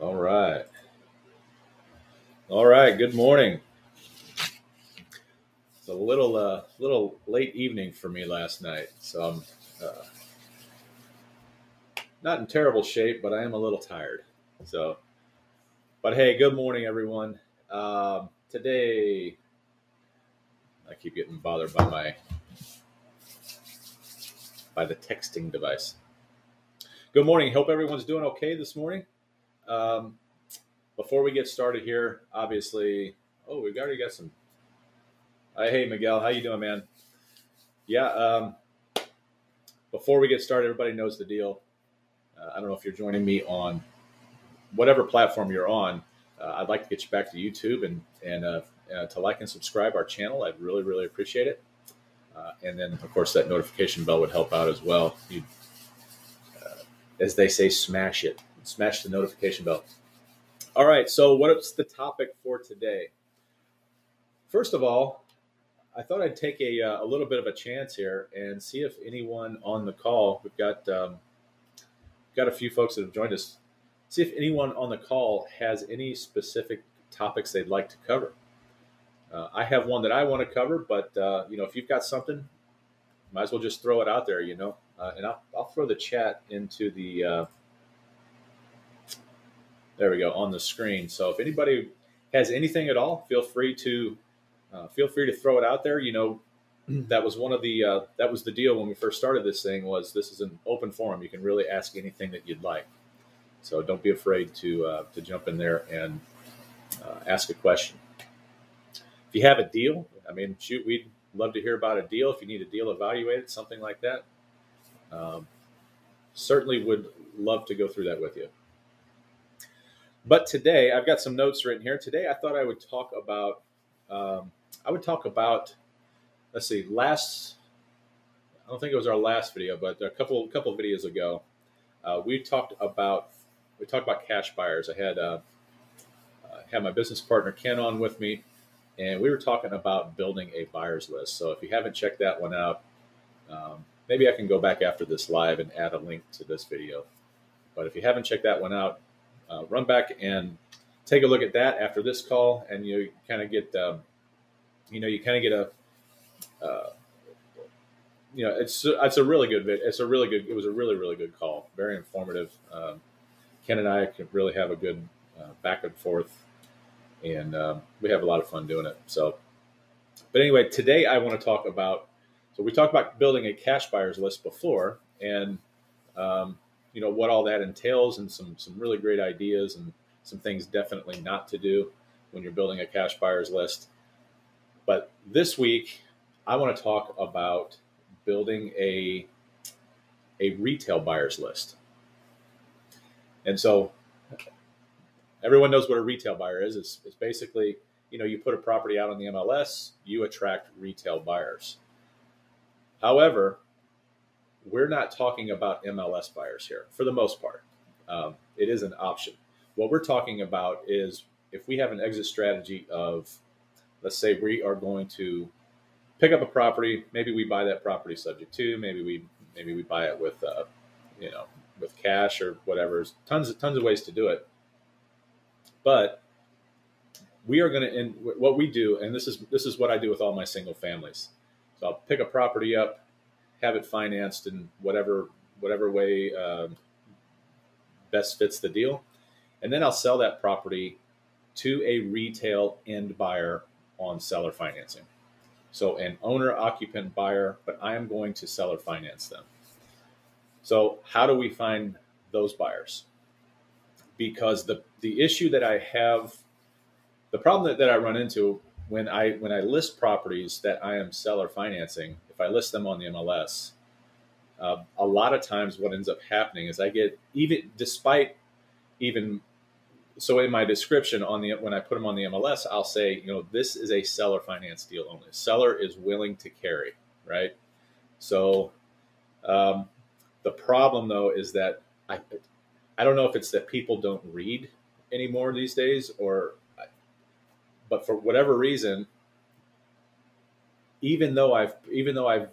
All right. All right. Good morning. It's a little uh, little late evening for me last night, so I'm uh, not in terrible shape, but I am a little tired. So, but hey, good morning, everyone. Um, today, I keep getting bothered by my by the texting device. Good morning. Hope everyone's doing okay this morning. Um, before we get started here, obviously, oh, we've already got some. Uh, hey, Miguel, how you doing, man? Yeah. Um, before we get started, everybody knows the deal. Uh, I don't know if you're joining me on whatever platform you're on. Uh, I'd like to get you back to YouTube and and uh, uh, to like and subscribe our channel. I'd really really appreciate it. Uh, and then, of course, that notification bell would help out as well. You, as they say, smash it smash the notification bell. All right, so what's the topic for today? First of all, I thought I'd take a, uh, a little bit of a chance here and see if anyone on the call, we've got um, got a few folks that have joined us, see if anyone on the call has any specific topics they'd like to cover. Uh, I have one that I want to cover, but uh, you know, if you've got something, might as well just throw it out there, you know. Uh, and I'll, I'll throw the chat into the uh, there we go on the screen. So if anybody has anything at all, feel free to uh, feel free to throw it out there. You know, that was one of the uh, that was the deal when we first started this thing was this is an open forum. You can really ask anything that you'd like. So don't be afraid to uh, to jump in there and uh, ask a question. If you have a deal, I mean, shoot, we'd love to hear about a deal. If you need a deal evaluated, something like that, um, certainly would love to go through that with you. But today, I've got some notes written here. Today, I thought I would talk about. Um, I would talk about. Let's see. Last. I don't think it was our last video, but a couple couple videos ago, uh, we talked about we talked about cash buyers. I had uh, uh, had my business partner Ken on with me, and we were talking about building a buyers list. So if you haven't checked that one out, um, maybe I can go back after this live and add a link to this video. But if you haven't checked that one out, uh, run back and take a look at that after this call, and you kind of get, um, you know, you kind of get a, uh, you know, it's it's a really good It's a really good. It was a really really good call. Very informative. Um, Ken and I could really have a good uh, back and forth, and um, we have a lot of fun doing it. So, but anyway, today I want to talk about. So we talked about building a cash buyers list before, and um, you know what all that entails and some some really great ideas and some things definitely not to do when you're building a cash buyers list. But this week, I want to talk about building a a retail buyers list. And so everyone knows what a retail buyer is. It's, it's basically, you know, you put a property out on the MLS, you attract retail buyers. However, we're not talking about MLS buyers here for the most part. Um, it is an option. What we're talking about is if we have an exit strategy of, let's say we are going to pick up a property, maybe we buy that property subject to, maybe we maybe we buy it with, uh, you know, with cash or whatever. Tons of tons of ways to do it, but we are going to. And what we do, and this is this is what I do with all my single families. So I'll pick a property up, have it financed in whatever whatever way um, best fits the deal, and then I'll sell that property to a retail end buyer on seller financing. So an owner occupant buyer, but I am going to seller finance them. So how do we find those buyers? Because the the issue that I have, the problem that, that I run into when I when I list properties that I am seller financing if I list them on the MLS, uh, a lot of times what ends up happening is I get even despite even so in my description on the when I put them on the MLS, I'll say you know this is a seller finance deal only. Seller is willing to carry, right? So um, the problem though is that I I don't know if it's that people don't read anymore these days or but for whatever reason even though I've even though I've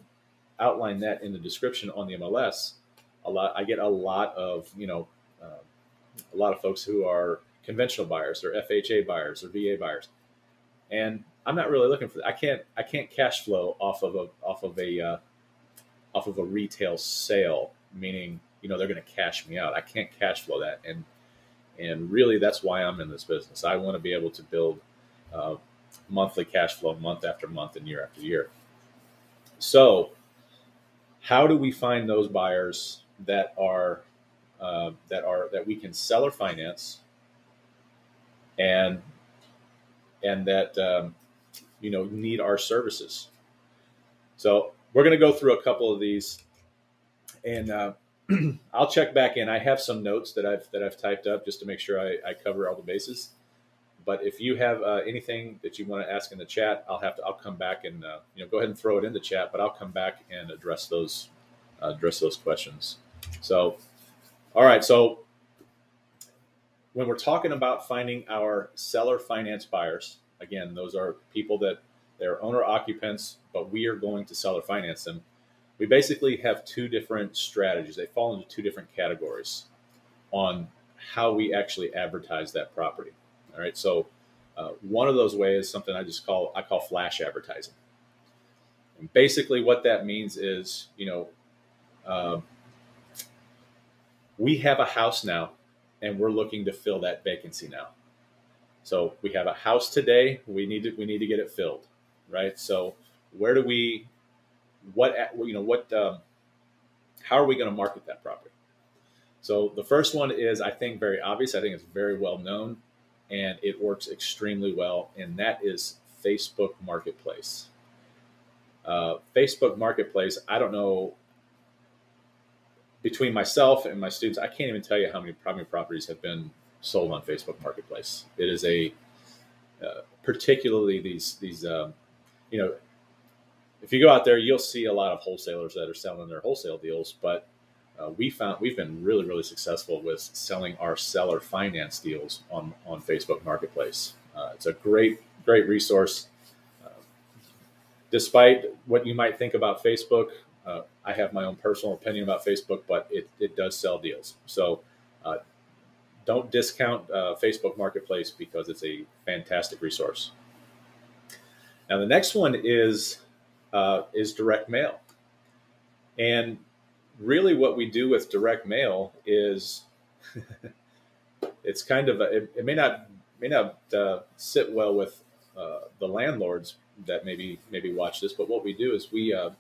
outlined that in the description on the MLS, a lot I get a lot of you know uh, a lot of folks who are conventional buyers or FHA buyers or VA buyers, and I'm not really looking for that. I can't I can't cash flow off of a off of a uh, off of a retail sale, meaning you know they're going to cash me out. I can't cash flow that, and and really that's why I'm in this business. I want to be able to build uh, monthly cash flow month after month and year after year. So, how do we find those buyers that are uh, that are that we can sell or finance, and and that um, you know need our services? So we're going to go through a couple of these, and uh, I'll check back in. I have some notes that I've that I've typed up just to make sure I, I cover all the bases. But if you have uh, anything that you want to ask in the chat, I'll have to. I'll come back and uh, you know go ahead and throw it in the chat. But I'll come back and address those uh, address those questions. So, all right. So when we're talking about finding our seller finance buyers, again, those are people that they're owner occupants, but we are going to seller finance them. We basically have two different strategies. They fall into two different categories on how we actually advertise that property. All right. So uh, one of those ways, something I just call I call flash advertising. And basically, what that means is, you know, uh, we have a house now, and we're looking to fill that vacancy now. So we have a house today. We need to we need to get it filled, right? So where do we, what you know, what, um, how are we going to market that property? So the first one is, I think, very obvious. I think it's very well known and it works extremely well, and that is Facebook Marketplace. Uh, Facebook Marketplace, I don't know between myself and my students, I can't even tell you how many primary properties have been sold on Facebook Marketplace. It is a uh, particularly these these um, you know if you go out there, you'll see a lot of wholesalers that are selling their wholesale deals, but uh, we found we've been really really successful with selling our seller finance deals on on Facebook Marketplace. Uh, it's a great great resource. Uh, despite what you might think about Facebook, uh, I have my own personal opinion about Facebook, but it, it does sell deals. So uh, don't discount uh, Facebook Marketplace because it's a fantastic resource. Now the next one is is direct mail, and really what we do with direct mail is it's kind of a, it, it, may not may not uh, sit well with uh, the landlords that maybe maybe watch this, but what we do is we uh,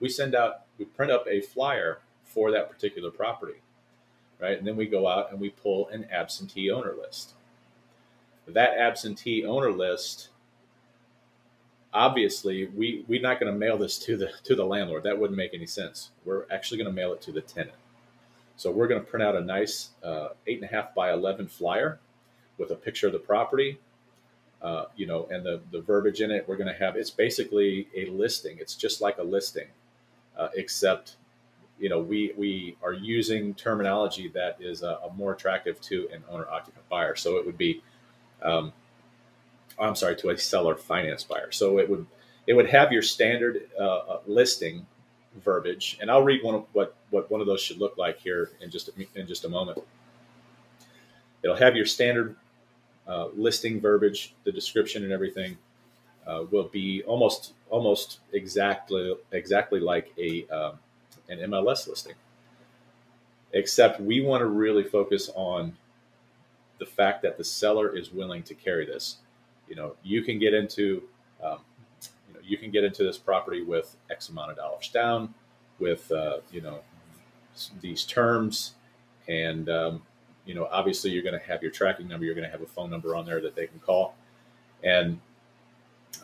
we send out we print up a flyer for that particular property, right? And then we go out and we pull an absentee owner list. That absentee owner list obviously we we're not going to mail this to the to the landlord. That wouldn't make any sense. We're actually going to mail it to the tenant. So we're going to print out a nice uh, eight and a half by eleven flyer with a picture of the property, uh, you know, and the the verbiage in it. We're going to have it's basically a listing. It's just like a listing, uh, except you know we we are using terminology that is a, a more attractive to an owner occupant buyer. So it would be um, I'm sorry, to a seller finance buyer. So it would it would have your standard uh, uh, listing verbiage, and I'll read one of what what one of those should look like here in just a, in just a moment. It'll have your standard uh, listing verbiage, the description and everything uh, will be almost almost exactly exactly like a um, an MLS listing, except we want to really focus on the fact that the seller is willing to carry this you know, you can get into, um, you know, you can get into this property with X amount of dollars down, with uh, you know these terms, and um, you know, obviously you're going to have your tracking number. You're going to have a phone number on there that they can call, and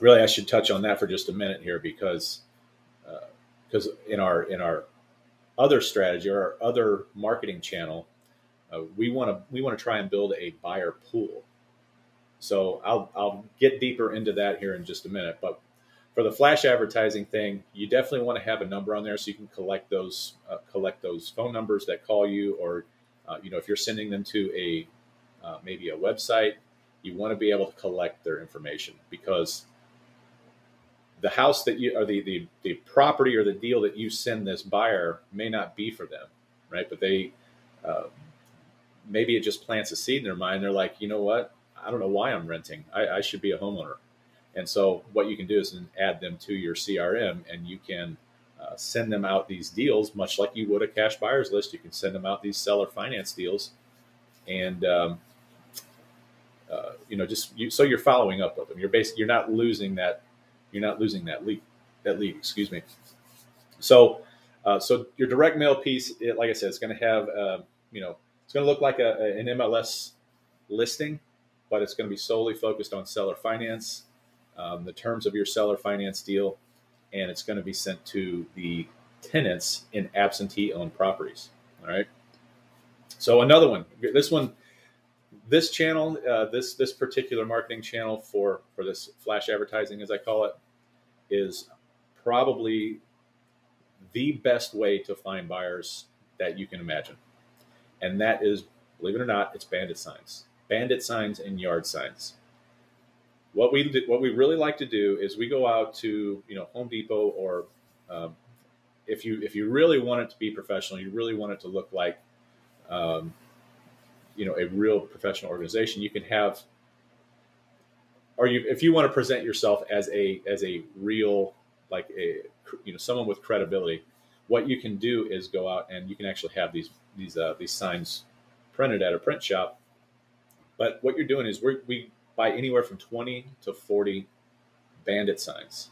really, I should touch on that for just a minute here because because uh, in our in our other strategy or our other marketing channel, uh, we want to we want to try and build a buyer pool. So I'll I'll get deeper into that here in just a minute. But for the flash advertising thing, you definitely want to have a number on there so you can collect those uh, collect those phone numbers that call you, or uh, you know if you're sending them to a uh, maybe a website, you want to be able to collect their information because the house that you or the, the the property or the deal that you send this buyer may not be for them, right? But they uh, maybe it just plants a seed in their mind. They're like, you know what? I don't know why I'm renting. I, I should be a homeowner. And so what you can do is add them to your CRM and you can uh, send them out these deals, much like you would a cash buyers list. You can send them out these seller finance deals, and um, uh, you know, just you, so you're following up with them. You're basically you're not losing that you're not losing that lead that lead. Excuse me. So, uh, so your direct mail piece, it, like I said, it's going to have uh, you know it's going to look like a, an MLS listing, but it's going to be solely focused on seller finance, um, the terms of your seller finance deal, and it's going to be sent to the tenants in absentee owned properties. All right. So another one, this one, this channel, uh, this this particular marketing channel for for this flash advertising, as I call it, is probably the best way to find buyers that you can imagine, and that is, believe it or not, it's bandit signs, bandit signs, and yard signs what we do, what we really like to do is we go out to you know Home Depot or um, if you if you really want it to be professional, you really want it to look like um, you know a real professional organization. You can have or you if you want to present yourself as a as a real like a you know someone with credibility what you can do is go out and you can actually have these these uh, these signs printed at a print shop but what you're doing is we we buy anywhere from 20 to 40 bandit signs.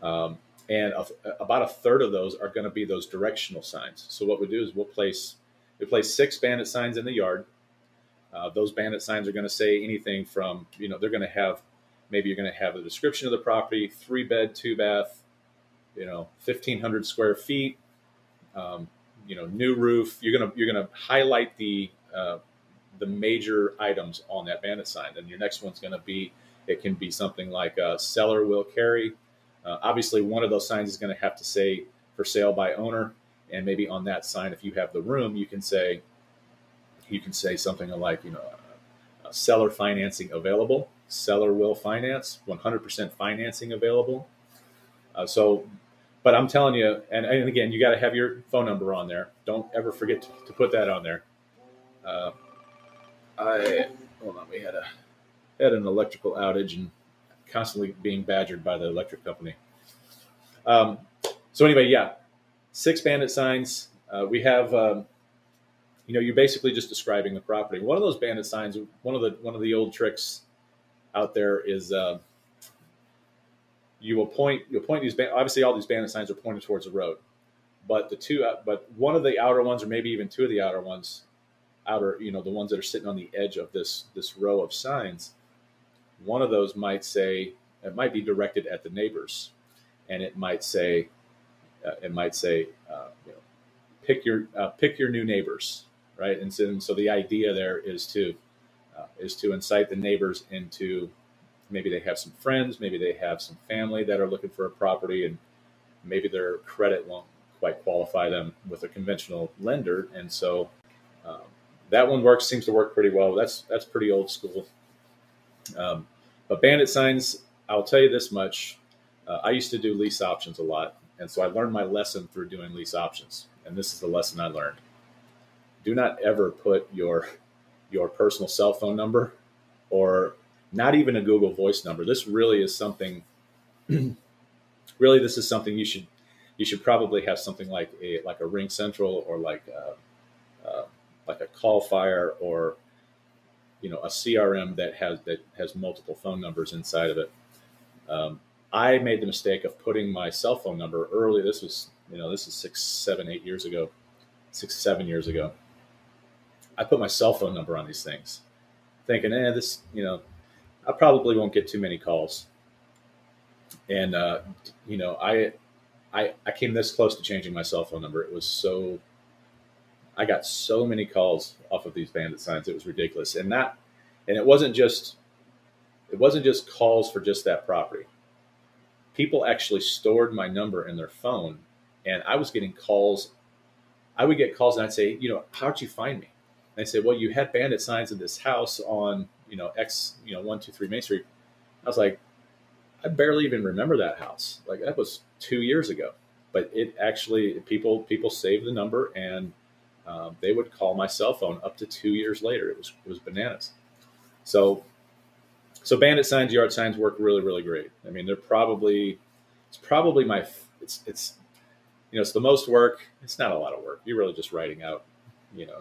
Um, and a, about a third of those are going to be those directional signs. So what we do is we'll place we place six bandit signs in the yard. Uh, those bandit signs are going to say anything from you know they're going to have maybe you're going to have a description of the property, three bed, two bath, you know, 1500 square feet, um, you know, new roof. You're gonna you're gonna highlight the uh, the major items on that bandit sign. And your next one's going to be it can be something like a seller will carry. Uh, obviously, one of those signs is going to have to say for sale by owner, and maybe on that sign, if you have the room, you can say you can say something like you know uh, seller financing available, seller will finance, 100% financing available. Uh, so, but I'm telling you, and, and again, you got to have your phone number on there. Don't ever forget to, to put that on there. Uh, I hold on. We had a had an electrical outage and constantly being badgered by the electric company. Um, so anyway, yeah, six bandit signs. Uh, we have, um, you know, you're basically just describing the property. One of those bandit signs, one of the one of the old tricks out there is uh, you will point you'll point these obviously all these bandit signs are pointed towards the road, but the two uh, but one of the outer ones or maybe even two of the outer ones outer, you know, the ones that are sitting on the edge of this this row of signs, one of those might say it might be directed at the neighbors, and it might say uh, it might say uh, you know, pick your uh, pick your new neighbors, right? And so, and so the idea there is to uh, is to incite the neighbors into maybe they have some friends, maybe they have some family that are looking for a property, and maybe their credit won't quite qualify them with a conventional lender, and so that one works seems to work pretty well. That's that's pretty old school. Um, but bandit signs, I'll tell you this much: uh, I used to do lease options a lot, and so I learned my lesson through doing lease options. And this is the lesson I learned: do not ever put your your personal cell phone number or not even a Google Voice number. This really is something. really, this is something you should you should probably have something like a like a RingCentral or like. Uh, like a CallFire or you know a CRM that has that has multiple phone numbers inside of it. Um, I made the mistake of putting my cell phone number early. This was you know this is six, seven, eight years ago, six, seven years ago. I put my cell phone number on these things, thinking, eh, this you know, I probably won't get too many calls. And uh, you know, I, I I came this close to changing my cell phone number. It was so I got so many calls off of these bandit signs. It was ridiculous. And that, and it wasn't just, it wasn't just calls for just that property. People actually stored my number in their phone and I was getting calls. I would get calls and I'd say, you know, how'd you find me? And say, well, you had bandit signs in this house on, you know, X, you know, one, two, three Main Street. I was like, I barely even remember that house. Like that was two years ago, but it actually people people saved the number and um, they would call my cell phone up to two years later. It was it was bananas. So so bandit signs, yard signs work really really great. I mean, they're probably it's probably my it's it's you know it's the most work. It's not a lot of work. You're really just writing out you know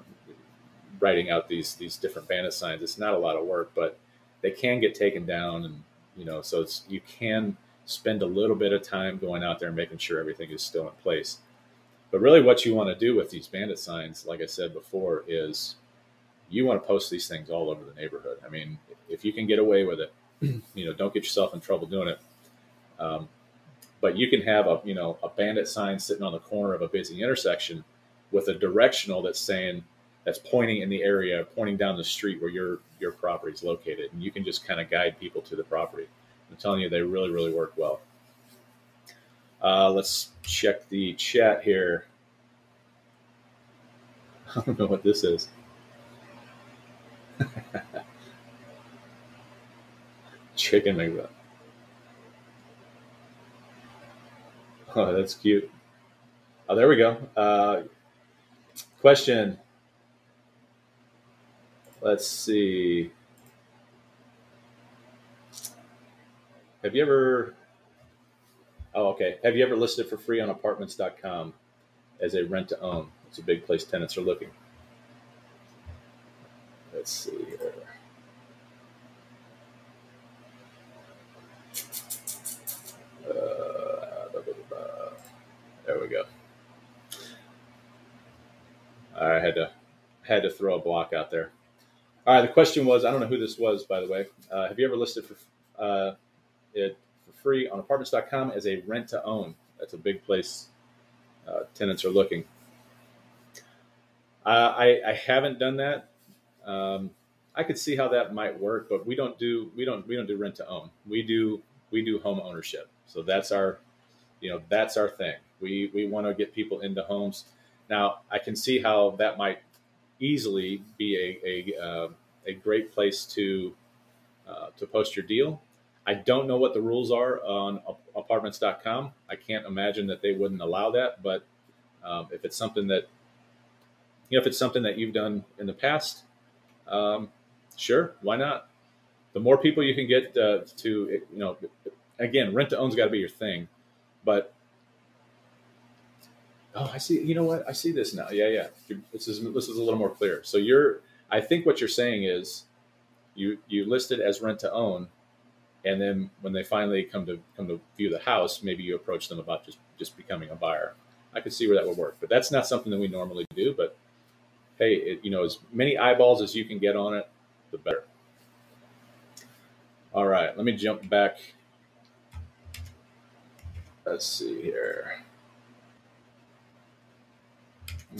writing out these these different bandit signs. It's not a lot of work, but they can get taken down, and you know so it's you can spend a little bit of time going out there and making sure everything is still in place. But really, what you want to do with these bandit signs, like I said before, is you want to post these things all over the neighborhood. I mean, if you can get away with it, you know, don't get yourself in trouble doing it. Um, but you can have a you know a bandit sign sitting on the corner of a busy intersection with a directional that's saying that's pointing in the area, pointing down the street where your your property is located, and you can just kind of guide people to the property. I'm telling you, they really really work well. Uh, let's check the chat here. I don't know what this is. Chicken McNugget. Oh, that's cute. Oh, there we go. Uh, question. Let's see. Have you ever Oh, okay. Have you ever listed for free on apartments.com as a rent to own? It's a big place tenants are looking. Let's see here. Uh, there we go. I had to had to throw a block out there. All right. The question was, I don't know who this was, by the way. Uh, have you ever listed for uh, it free on apartments.com as a rent to own. That's a big place uh, tenants are looking. Uh, I, I, haven't done that. Um, I could see how that might work, but we don't do we don't we don't do rent to own. We do we do home ownership. So that's our you know that's our thing. We we want to get people into homes. Now I can see how that might easily be a a, uh, a great place to uh, to post your deal I don't know what the rules are on apartments.com. I can't imagine that they wouldn't allow that, but um, if it's something that you know, if it's something that you've done in the past, um, sure, why not? The more people you can get uh, to, you know, again, rent to own's got to be your thing, but oh, I see. You know what? I see this now. Yeah, yeah. This is this is a little more clear. So you're, I think what you're saying is, you you listed as rent to own, and then when they finally come to come to view the house, maybe you approach them about just just becoming a buyer. I could see where that would work, but that's not something that we normally do. But hey, it, you know, as many eyeballs as you can get on it, the better. All right, let me jump back. Let's see here.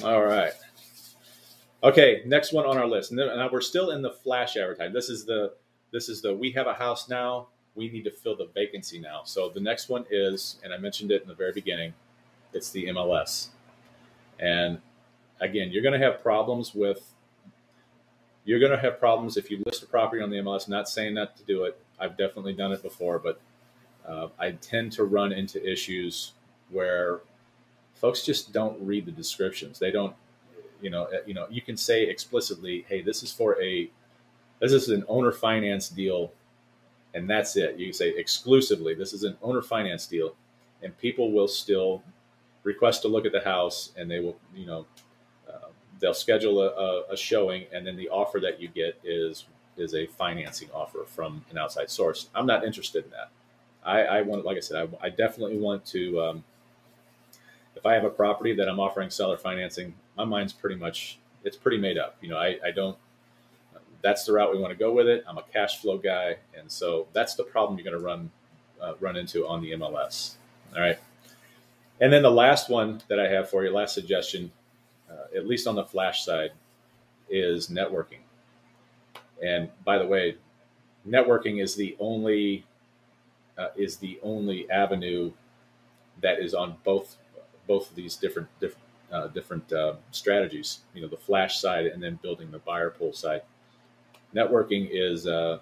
All right. Okay, next one on our list. Now we're still in the flash advertising. This is the this is the we have a house now. We need to fill the vacancy now. So the next one is, and I mentioned it in the very beginning, it's the MLS. And again, you're going to have problems with. You're going to have problems if you list a property on the MLS. Not saying not to do it. I've definitely done it before, but uh, I tend to run into issues where folks just don't read the descriptions. They don't, you know, you know, you can say explicitly, "Hey, this is for a this is an owner finance deal, and that's it. You say exclusively, this is an owner finance deal, and people will still request to look at the house, and they will, you know, uh, they'll schedule a, a, showing, and then the offer that you get is is a financing offer from an outside source. I'm not interested in that. I, I want, like I said, I, I definitely want to. Um, if I have a property that I'm offering seller financing, my mind's pretty much it's pretty made up. You know, I, I don't that's the route we want to go with it. I'm a cash flow guy, and so that's the problem you're going to run uh, run into on the MLS. All right, and then the last one that I have for you, last suggestion, uh, at least on the flash side, is networking. And by the way, networking is the only uh, is the only avenue that is on both both of these different different uh, different uh, strategies. You know, the flash side and then building the buyer pool side networking is uh,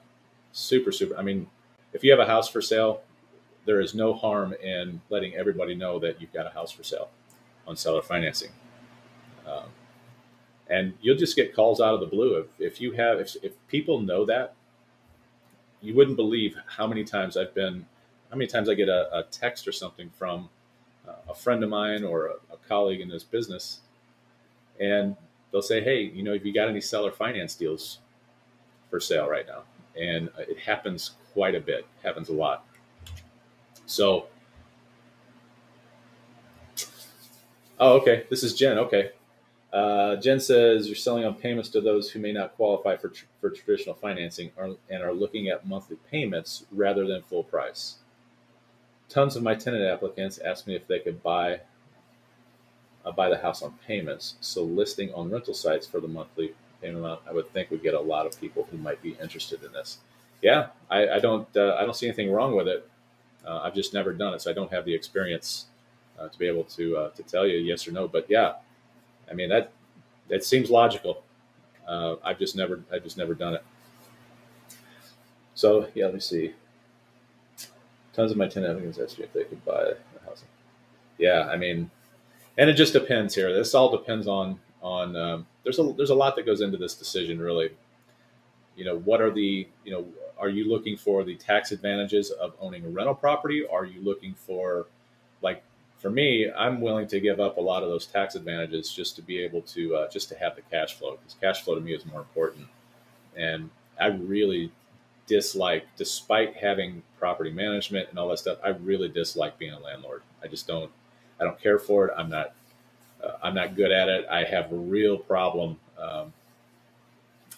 super, super. I mean, if you have a house for sale, there is no harm in letting everybody know that you've got a house for sale on seller financing. Um, and you'll just get calls out of the blue. If, if you have, if, if people know that, you wouldn't believe how many times I've been, how many times I get a, a text or something from uh, a friend of mine or a, a colleague in this business, and they'll say, "Hey, you know, have you got any seller finance deals for sale right now?" And it happens quite a bit. It happens a lot. So, oh, okay. This is Jen. Okay. Uh, Jen says you're selling on payments to those who may not qualify for, tr- for traditional financing or, and are looking at monthly payments rather than full price. Tons of my tenant applicants ask me if they could buy uh, buy the house on payments. So listing on rental sites for the monthly I would think would get a lot of people who might be interested in this. Yeah, I, I don't uh, I don't see anything wrong with it. Uh, I've just never done it, so I don't have the experience uh, to be able to uh, to tell you yes or no. But yeah, I mean that that seems logical. Uh, I've just never I've just never done it. So yeah, let me see. Tons of my tenant applicants asked me if they could buy a house. Yeah, I mean, and it just depends here. This all depends on on. Um, there's a there's a lot that goes into this decision, really. You know, what are the you know are you looking for the tax advantages of owning a rental property? Are you looking for, like, for me, I'm willing to give up a lot of those tax advantages just to be able to uh, just to have the cash flow because cash flow to me is more important. And I really dislike, despite having property management and all that stuff, I really dislike being a landlord. I just don't, I don't care for it. I'm not, I'm not good at it. I have a real problem. Um,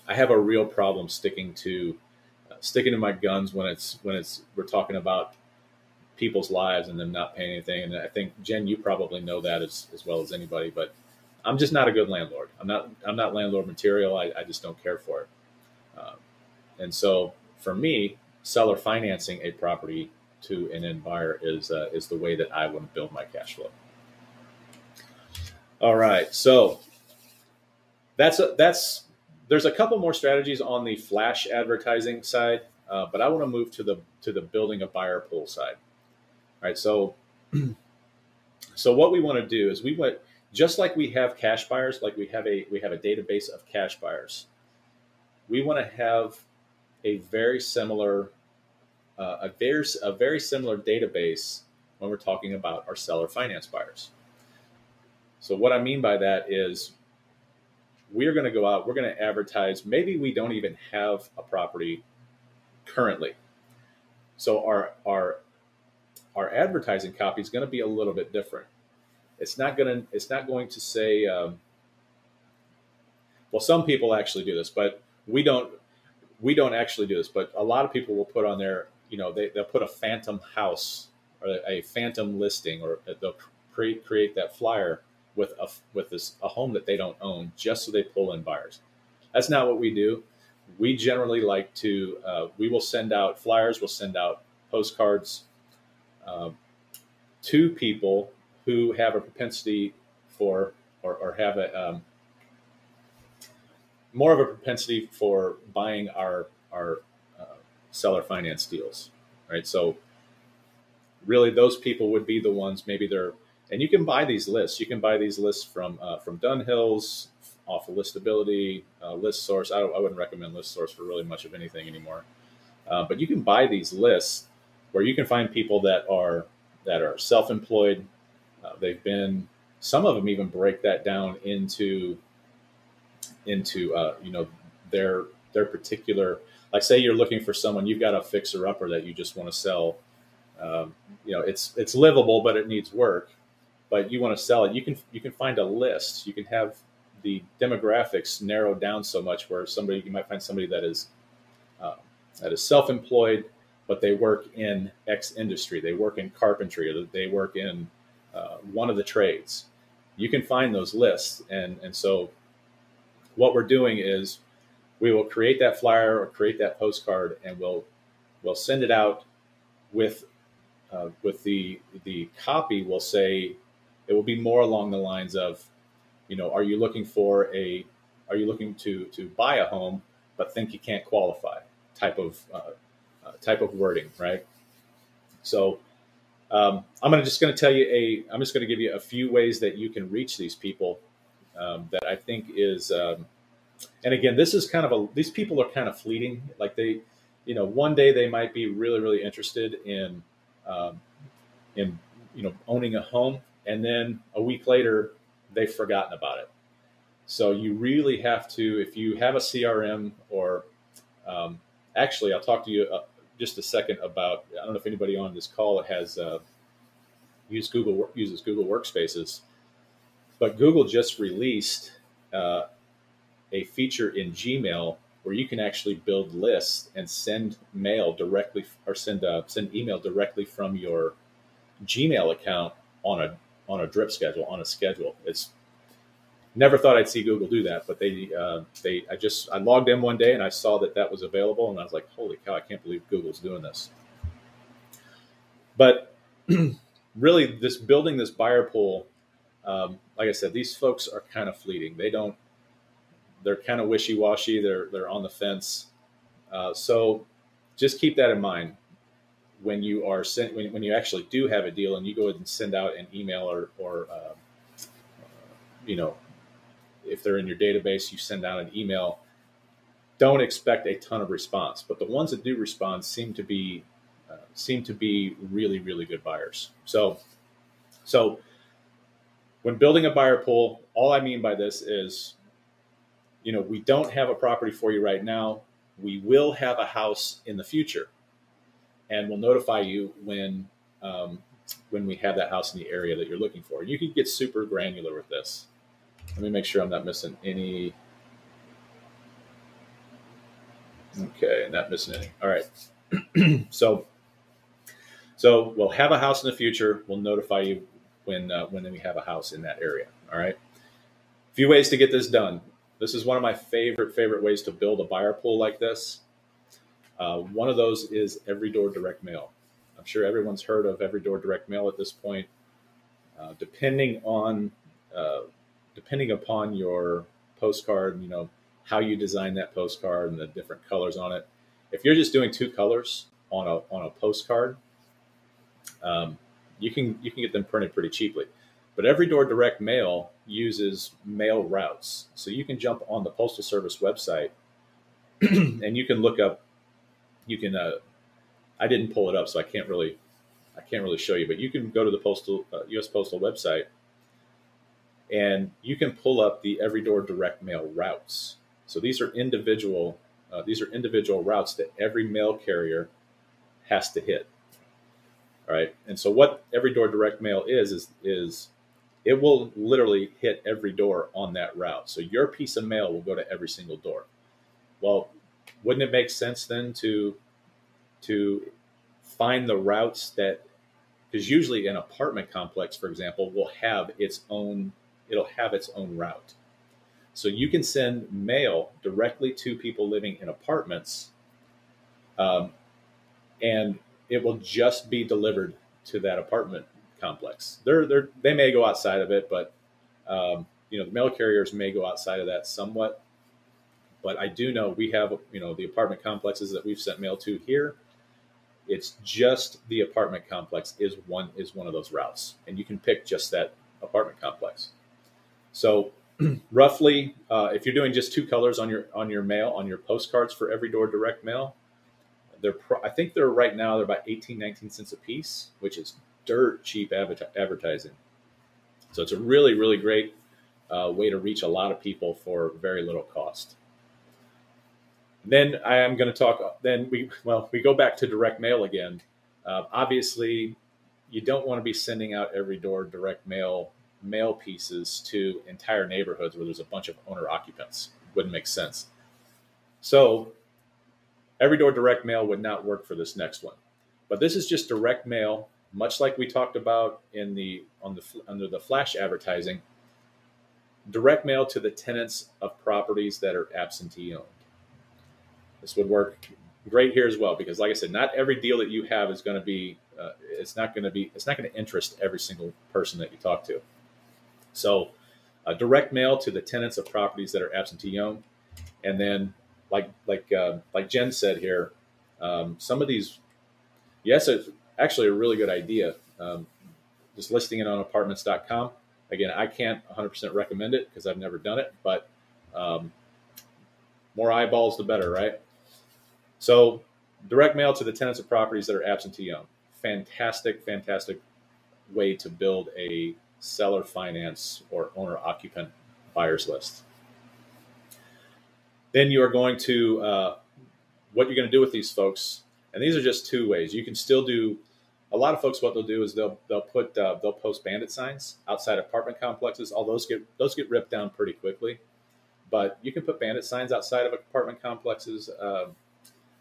I have a real problem sticking to sticking to my guns when it's when it's we're talking about people's lives and them not paying anything. And I think Jen, you probably know that as, as well as anybody. But I'm just not a good landlord. I'm not I'm not landlord material. I, I just don't care for it. Um, and so for me, seller financing a property to an end buyer is uh, is the way that I want to build my cash flow. All right, so that's a, that's there's a couple more strategies on the flash advertising side, uh, but I want to move to the to the building a buyer pool side. All right, so so what we want to do is we want just like we have cash buyers, like we have a we have a database of cash buyers. We want to have a very similar uh, a very a very similar database when we're talking about our seller finance buyers. So what I mean by that is we're going to go out, we're going to advertise. Maybe we don't even have a property currently. So our our our advertising copy is going to be a little bit different. It's not going to it's not going to say um, well some people actually do this, but we don't we don't actually do this, but a lot of people will put on there, you know, they, they'll put a phantom house or a phantom listing or they'll create create that flyer with a with this a home that they don't own just so they pull in buyers. That's not what we do. We generally like to uh, we will send out flyers, we'll send out postcards uh, to people who have a propensity for or, or have a um, more of a propensity for buying our our uh, seller finance deals, right? So really, those people would be the ones. Maybe they're and you can buy these lists. You can buy these lists from uh, from Dunhills, off of Listability, uh, ListSource. I, I, wouldn't recommend ListSource for really much of anything anymore, uh, but you can buy these lists where you can find people that are that are self-employed. Uh, they've been some of them even break that down into into uh, you know their their particular like say you're looking for someone you've got a fixer upper that you just want to sell um, you know it's it's livable but it needs work but you want to sell it, you can you can find a list. You can have the demographics narrowed down so much where somebody you might find somebody that is uh, that is self-employed, but they work in X industry. They work in carpentry, or they work in uh, one of the trades. You can find those lists, and and so what we're doing is we will create that flyer or create that postcard, and we'll we'll send it out with uh, with the the copy. We'll say it will be more along the lines of, you know, are you looking for a, are you looking to to buy a home but think you can't qualify? Type of uh, uh, type of wording, right? So um, I'm gonna just going to tell you a. I'm just going to give you a few ways that you can reach these people um, that I think is, um, and again, this is kind of a these people are kind of fleeting. Like they, you know, one day they might be really really interested in um, in you know owning a home, and then a week later they've forgotten about it. So you really have to, if you have a CRM or um, actually, I'll talk to you uh, just a second about. I don't know if anybody on this call has uh, used Google uses Google Workspaces, but Google just released uh, a feature in Gmail where you can actually build lists and send mail directly or send uh, send email directly from your Gmail account on a on a drip schedule on a schedule. It's never thought I'd see Google do that, but they uh, they I just I logged in one day and I saw that that was available, and I was like, holy cow, I can't believe Google's doing this. But really, this building this buyer pool, um, like I said, these folks are kind of fleeting. They don't. They're kind of wishy washy. They're they're on the fence. Uh, so just keep that in mind when you are sent when, when you actually do have a deal and you go ahead and send out an email or or uh, you know if they're in your database, you send out an email. Don't expect a ton of response, but the ones that do respond seem to be uh, seem to be really really good buyers. So, so when building a buyer pool, all I mean by this is, you know, we don't have a property for you right now. We will have a house in the future, and we'll notify you when um, when we have that house in the area that you're looking for. You can get super granular with this. Let me make sure I'm not missing any. Okay, not missing any. All right. so, so we'll have a house in the future. We'll notify you when uh, when we have a house in that area. All right. A few ways to get this done. This is one of my favorite favorite ways to build a buyer pool like this. Uh, one of those is every door direct mail. I'm sure everyone's heard of every door direct mail at this point. Uh, depending on uh, depending upon your postcard, you know, how you design that postcard and the different colors on it. If you're just doing two colors on a on a postcard, um, you can you can get them printed pretty cheaply. But every door direct mail uses mail routes, so you can jump on the postal service website and you can look up. You can. Uh, I didn't pull it up, so I can't really I can't really show you, but you can go to the postal uh, U.S. Postal website and you can pull up the every door direct mail routes. So these are individual uh, these are individual routes that every mail carrier has to hit. All right, and so what every door direct mail is is is it will literally hit every door on that route. So your piece of mail will go to every single door. Well, wouldn't it make sense then to to find the routes that because usually an apartment complex, for example, will have its own it'll have its own route. So you can send mail directly to people living in apartments, um, and it will just be delivered to that apartment complex. They're, they're, they may go outside of it, but um, you know the mail carriers may go outside of that somewhat. But I do know we have you know the apartment complexes that we've sent mail to here. It's just the apartment complex is one is one of those routes, and you can pick just that apartment complex. So roughly, uh, if you're doing just two colors on your on your mail on your postcards for every door direct mail, they're pro- I think they're right now they're about 18, 19 cents a piece, which is dirt cheap advertising. So it's a really really great uh, way to reach a lot of people for very little cost. Then I am going to talk. Then we well we go back to direct mail again. Uh, obviously, you don't want to be sending out every door direct mail mail pieces to entire neighborhoods where there's a bunch of owner occupants. Wouldn't make sense. So every door direct mail would not work for this next one. But this is just direct mail, much like we talked about in the on the under the flash advertising. Direct mail to the tenants of properties that are absentee owned. This would work great here as well because, like I said, not every deal that you have is going to be. Uh, it's not going to be. It's not going to interest every single person that you talk to. So, uh, direct mail to the tenants of properties that are absentee owned, and then like like uh, like Jen said here, um, some of these, yes, it's actually a really good idea. Um, just listing it on apartments.com. Again, I can't 100% recommend it because I've never done it, but um, more eyeballs, the better, right? So, direct mail to the tenants of properties that are absentee owned. Fantastic, fantastic way to build a seller finance or owner occupant buyers list. Then you are going to, uh, what you're going to do with these folks, and these are just two ways. You can still do a lot of folks what they'll do is they'll they'll put uh, they'll post bandit signs outside apartment complexes all those get those get ripped down pretty quickly but you can put bandit signs outside of apartment complexes uh,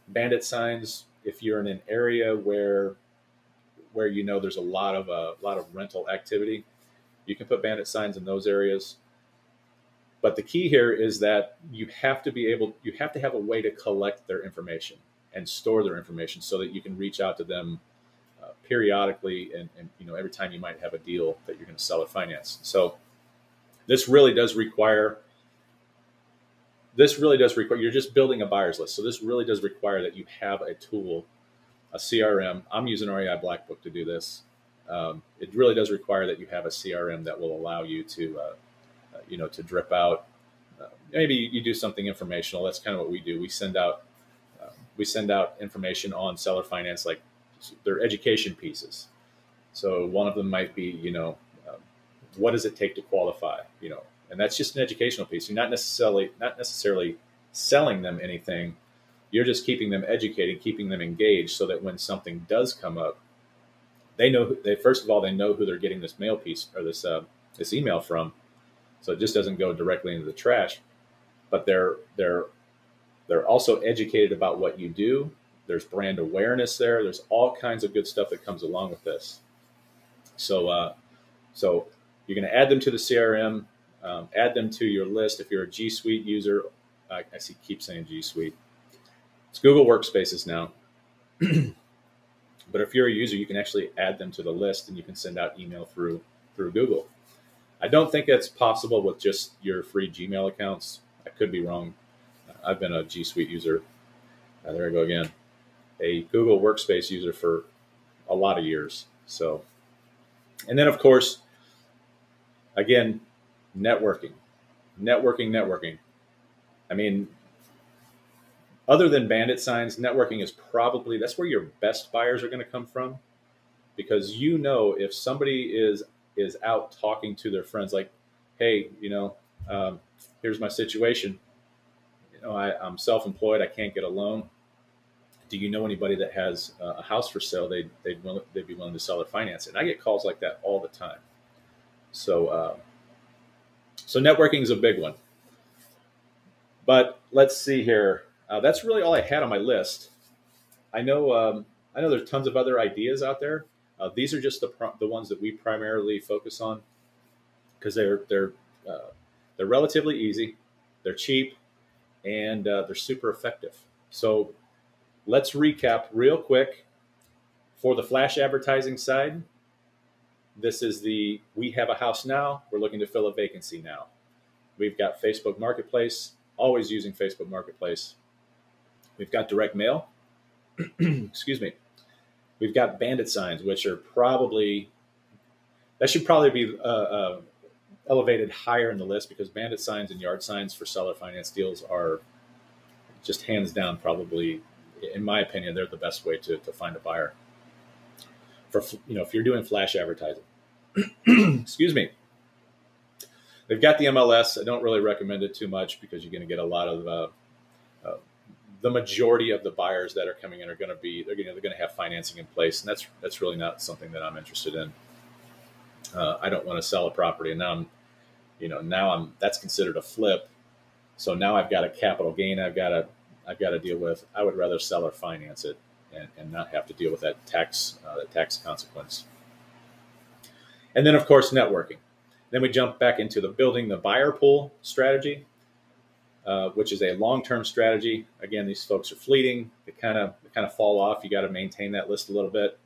bandit signs if you're in an area where where you know there's a lot of a uh, lot of rental activity you can put bandit signs in those areas. But the key here is that you have to be able you have to have a way to collect their information and store their information so that you can reach out to them periodically and, and, you know every time you might have a deal that you're going to sell or finance. So this really does require this really does require you're just building a buyers list. So this really does require that you have a tool a crm i'm using rei blackbook to do this. Um, it really does require that you have a crm that will allow you to uh, uh, you know to drip out. Uh, maybe you do something informational. That's kind of what we do. We send out uh, we send out information on seller finance like they're education pieces. So one of them might be, you know, um, what does it take to qualify? You know, and that's just an educational piece. You're not necessarily not necessarily selling them anything. You're just keeping them educated, keeping them engaged, so that when something does come up, they know. They first of all they know who they're getting this mail piece or this uh, this email from, so it just doesn't go directly into the trash. But they're they're they're also educated about what you do there's brand awareness there. There's all kinds of good stuff that comes along with this. So, uh, so you're going to add them to the CRM, um, add them to your list. If you're a G Suite user, I, see keep saying G Suite. It's Google Workspaces now. but if you're a user, you can actually add them to the list, and you can send out email through through Google. I don't think that's possible with just your free Gmail accounts. I could be wrong. I've been a G Suite user. Uh, there I go again a Google Workspace user for a lot of years. So, and then of course, again, networking, networking, networking. I mean, other than bandit signs, networking is probably that's where your best buyers are going to come from, because you know if somebody is is out talking to their friends, like, hey, you know, um, here's my situation. You know, I, I'm self-employed. I can't get a loan do you know anybody that has a house for sale? They'd, they'd, they'd be willing to sell or finance it. And I get calls like that all the time. So, uh, so networking is a big one. But let's see here. Uh, that's really all I had on my list. I know, um, I know there's tons of other ideas out there. Uh, these are just the, the ones that we primarily focus on because they're, they're, uh, they're relatively easy, they're cheap, and uh, they're super effective. So let's recap real quick for the flash advertising side. This is the we have a house now, we're looking to fill a vacancy now. We've got Facebook Marketplace, always using Facebook Marketplace. We've got direct mail. Excuse me. We've got bandit signs, which are probably that should probably be uh, uh, elevated higher in the list because bandit signs and yard signs for seller finance deals are just hands down probably in my opinion, they're the best way to, to find a buyer. For you know, if you're doing flash advertising, excuse me, they've got the MLS. I don't really recommend it too much because you're going to get a lot of uh, uh, the majority of the buyers that are coming in are going to be they're going to, have financing in place, and that's that's really not something that I'm interested in. Uh, I don't want to sell a property, and now I'm, you know, now I'm that's considered a flip. So now I've got a capital gain. I've got a I've got to deal with. I would rather sell or finance it and, and not have to deal with that tax uh, tax consequence. And then, of course, networking. Then we jump back into the building the buyer pool strategy, uh, which is a long-term strategy. Again, these folks are fleeting; they kind of they kind of fall off. You got to maintain that list a little bit.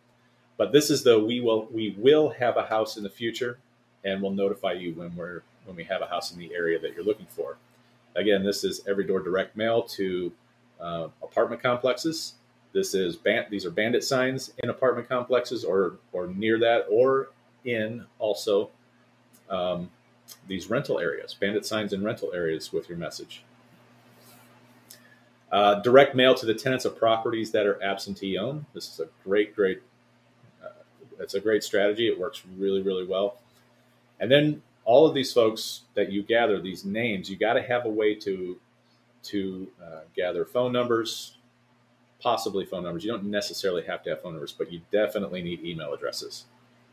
But this is the we will we will have a house in the future, and we'll notify you when we're when we have a house in the area that you're looking for. Again, this is every door direct mail to uh, apartment complexes. This is band, these are bandit signs in apartment complexes or or near that or in also um, these rental areas, bandit signs in rental areas with your message. Uh, direct mail to the tenants of properties that are absentee owned. This is a great, great. Uh, it's a great strategy. It works really, really well. And then all of these folks that you gather, these names, you got to have a way to to uh, gather phone numbers, possibly phone numbers. You don't necessarily have to have phone numbers, but you definitely need email addresses.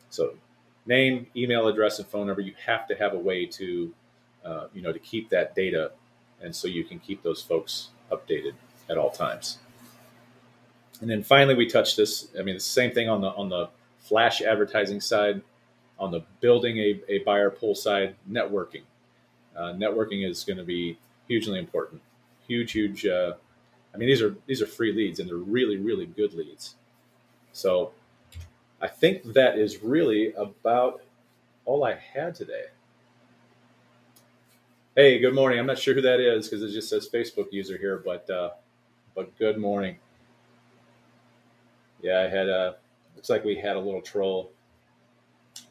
So, name, email address, and phone number. You have to have a way to, uh, you know, to keep that data, and so you can keep those folks updated at all times. And then finally, we touched this. I mean, the same thing on the on the flash advertising side, on the building a, a buyer pool side, networking. Uh, networking is going to be hugely important. Huge, huge. Uh, I mean, these are these are free leads, and they're really, really good leads. So, I think that is really about all I had today. Hey, good morning. I'm not sure who that is because it just says Facebook user here, but uh, but good morning. Yeah, I had a. Looks like we had a little troll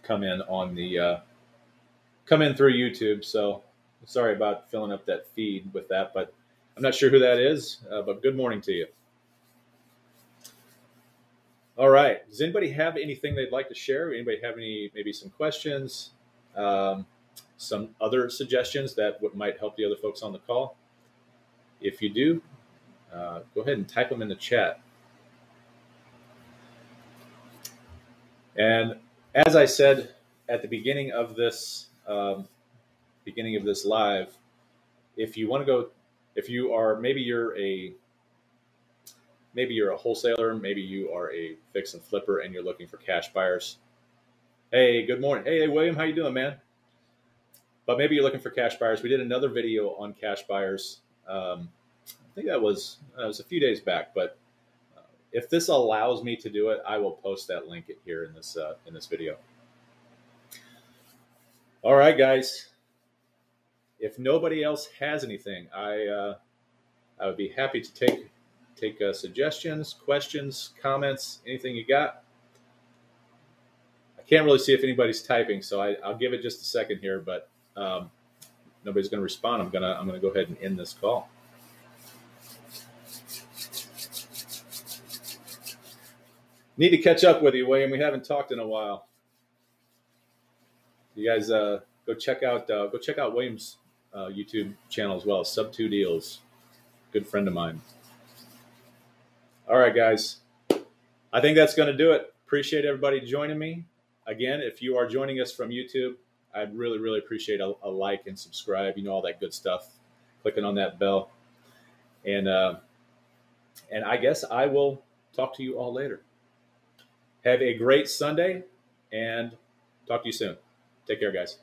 come in on the uh, come in through YouTube. So sorry about filling up that feed with that, but I'm not sure who that is. Uh, but good morning to you. All right. Does anybody have anything they'd like to share? Anybody have any maybe some questions, um, some other suggestions that might help the other folks on the call? If you do, uh, go ahead and type them in the chat. And as I said at the beginning of this um, beginning of this live, if you want to go, if you are maybe you're a maybe you're a wholesaler, maybe you are a fix and flipper, and you're looking for cash buyers. Hey, good morning. Hey, William, how you doing, man? But maybe you're looking for cash buyers. We did another video on cash buyers. Um, I think that was that was a few days back, but if this allows me to do it, I will post that link here in this uh, in this video. All right, guys. If nobody else has anything, I uh, I would be happy to take take uh, suggestions, questions, comments, anything you got. I can't really see if anybody's typing, so I, will give it just a second here. But um, nobody's going to respond. I'm gonna I'm gonna go ahead and end this call. Need to catch up with you, William. We haven't talked in a while. You guys uh, go check out uh, go check out William's uh, YouTube channel as well. Sub two deals, good friend of mine. All right, guys. I think that's going to do it. Appreciate everybody joining me. Again, if you are joining us from YouTube, I'd really, really appreciate a, a like and subscribe. You know all that good stuff. Clicking on that bell, and uh, and I guess I will talk to you all later. Have a great Sunday and talk to you soon. Take care, guys.